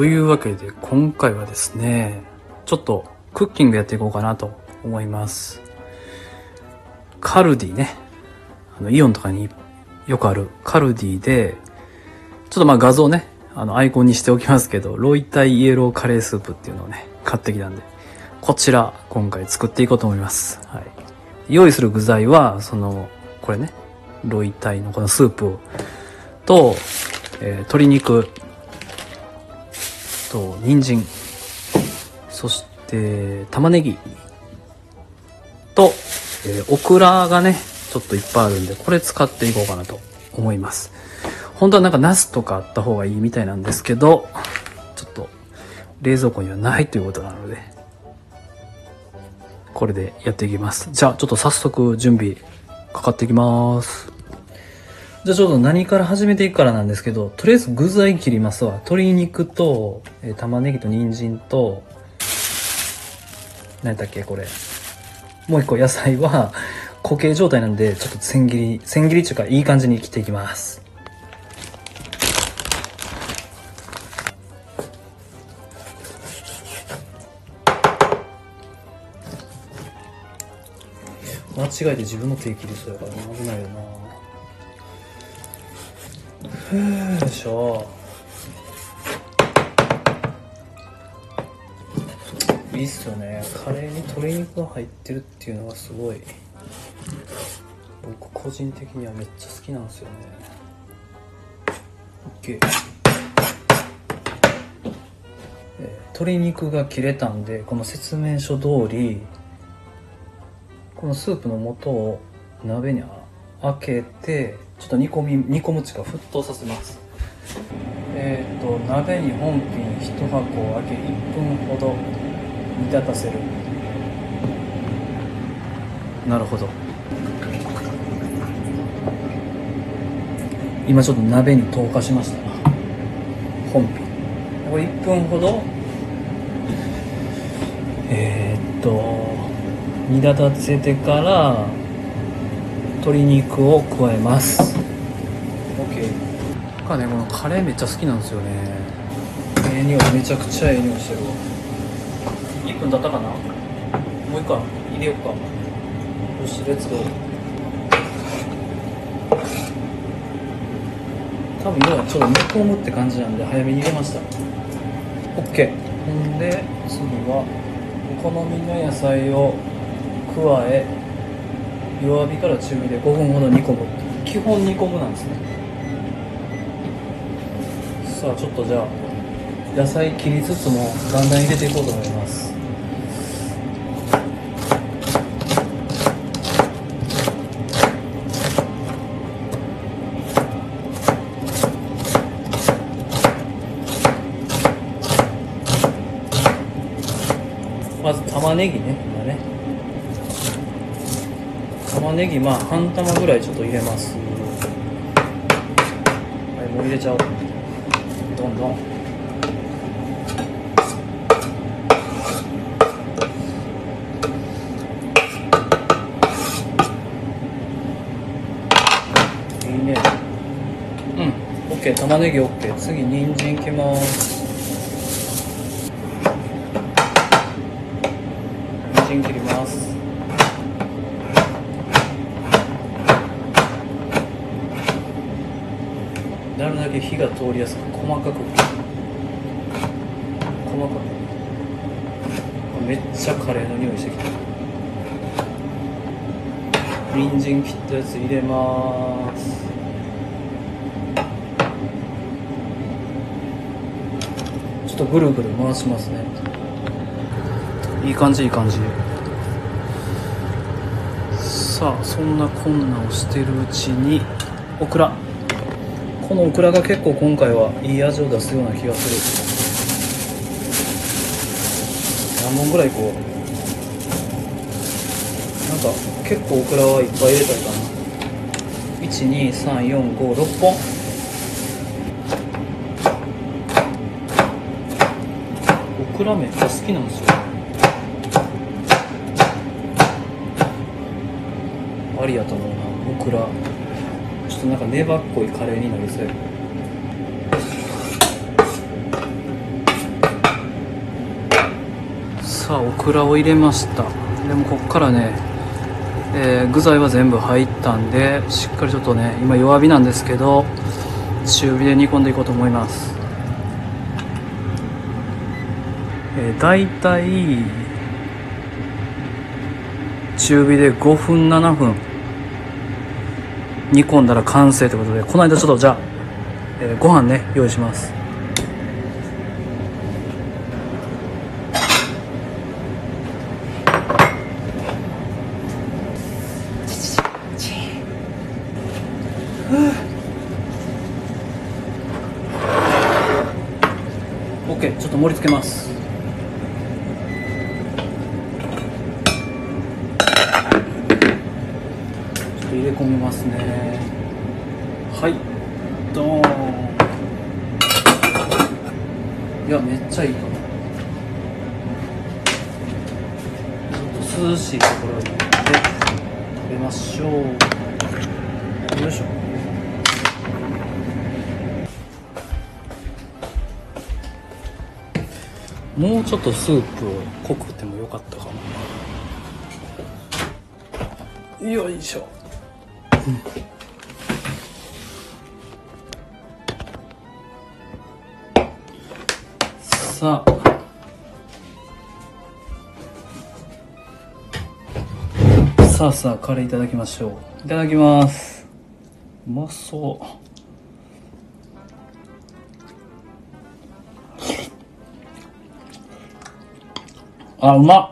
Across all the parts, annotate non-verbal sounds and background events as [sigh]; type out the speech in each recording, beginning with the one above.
というわけで今回はですね、ちょっとクッキングやっていこうかなと思います。カルディね。あの、イオンとかによくあるカルディで、ちょっとまあ画像ね、あの、アイコンにしておきますけど、ロイタイイエローカレースープっていうのをね、買ってきたんで、こちら、今回作っていこうと思います。はい。用意する具材は、その、これね、ロイタイのこのスープと、えー鶏肉と、人参、そして、玉ねぎと、えーオクラがね、ちょっといっぱいあるんで、これ使っていこうかなと思います。本当はなんかナスとかあった方がいいみたいなんですけど、ちょっと冷蔵庫にはないということなので、これでやっていきます。じゃあちょっと早速準備かかっていきます。じゃあちょっと何から始めていくからなんですけど、とりあえず具材切りますわ。鶏肉と、えー玉ねぎと人参と、何だっけこれ。もう一個野菜は固形状態なんで、ちょっと千切り、千切りっていうかいい感じに切っていきます。間違えて自分の手切りそうやからな危ないよなよいしょいいっすよね。カレーに鶏肉が入ってるっていうのがすごい。僕個人的にはめっちゃ好きなんですよね。OK 鶏肉が切れたんでこの説明書通りこのスープの素を鍋に開けてちょっと煮込み煮込むちか沸騰させます。えっ、と鍋に本品1箱を開け1分ほど煮立たせる。なるほど。今ちょっと鍋に投下しました。本品。これ1分ほど。えーっと煮立たせてから鶏肉を加えます。OK かねこのカレーめっちゃ好きなんですよね。ええ匂いめちゃくちゃええ匂いしてるわ。1分経ったかな？もう一回入れようか。よしレッツゴー多分要はちょっと煮込むって感じなんで早めに入れました。OK ほんで次はお好みの野菜を加え弱火から中火で5分ほど煮込む基本煮込むなんですねさあちょっとじゃあ野菜切りつつもだんだん入れていこうと思います。まず玉ねぎね。玉ねぎまあ半玉ぐらいちょっと入れます。はいもう入れちゃおう。どんどん。いいね。うん OK 玉ねぎ OK 次人参いきます。人参切ります。だけ火が通りやすく細かく細かくめっちゃカレーの匂いしてきた人参切ったやつ入れます。ちょっとぐるぐる回しますね。いい感じいい感じ。さあそんなこんなをしてるうちにオクラ。このオクラが結構今回はいい味を出すような気がする何本ぐらいこうなんか結構オクラはいっぱい入れたいかな。12345本。オクラめっちゃ好きなんですよ。ありやと思うなオクラ。ょっとなんか粘っこいカレーになりそうさあオクラを入れました。でもこっからね、えー具材は全部入ったんでしっかりちょっとね今弱火なんですけど中火で煮込んでいこうと思います。えー、大体中火で5分7分。煮込んだら完成ということでこの間ちょっとじゃあ、えーご飯ね用意します。オッケーちょっと盛り付けますちょっと入れ込みますね。はい。ドーン。いやめっちゃいいかも。ちょっと涼しいところに食べましょう。よいしょ。もうちょっとスープを濃くてもよかったかなよいしょ、さあ。さあさあカレーいただきましょう。いただきます。うまそう。あ、うまっ。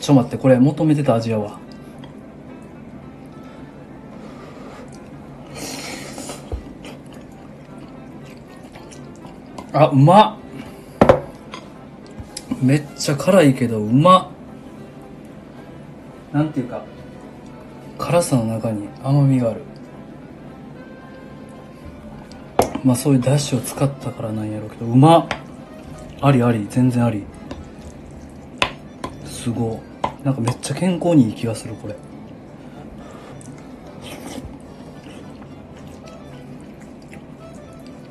ちょ待って、これ求めてた味やわ。あ、うまめっちゃ辛いけど、うまなんていうか、辛さの中に甘みがある。まあそういう出汁を使ったからなんやろうけど、うまありあり、全然あり。すご。なんかめっちゃ健康にいい気がする、これ。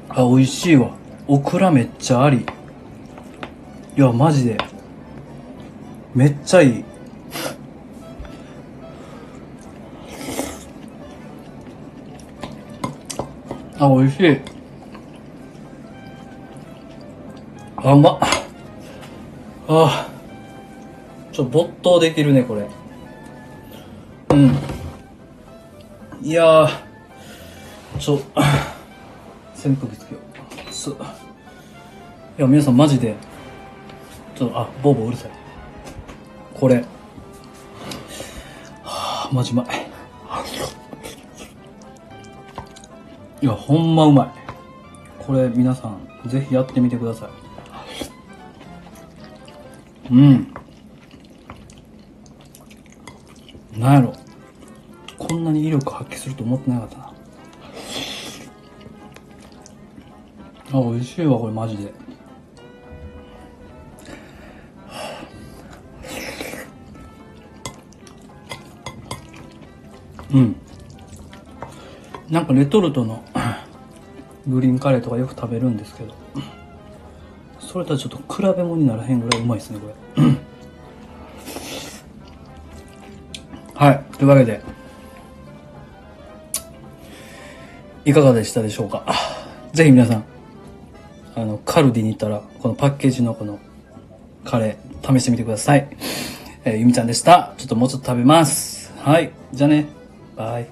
あ、美味しいわ。オクラめっちゃあり。いや、マジで。めっちゃいい。あ、美味しい。あ、まっ。ああ。ちょっと、没頭できるね、これ。うん。いや。ちょ、[coughs] 扇風機つけよう。いや、皆さんマジで、ちょっと、あ、ボーボーうるさい。これ。はあ、マジうまい。いや、ほんまうまい。これ、皆さん、ぜひやってみてください。うん。なんやろ。こんなに威力発揮すると思ってなかったな。あ、美味しいわ、これマジで。うん。なんかレトルトの [coughs] グリーンカレーとかよく食べるんですけど、それとはちょっと比べ物にならへんぐらいうまいですね、これ。はい。というわけで、いかがでしたでしょうか？[coughs] ぜひ皆さん、あの、カルディに行ったら、このパッケージのこのカレー、試してみてください。[laughs] えー、ゆみちゃんでした。ちょっともうちょっと食べます。はい。じゃあね。バイ。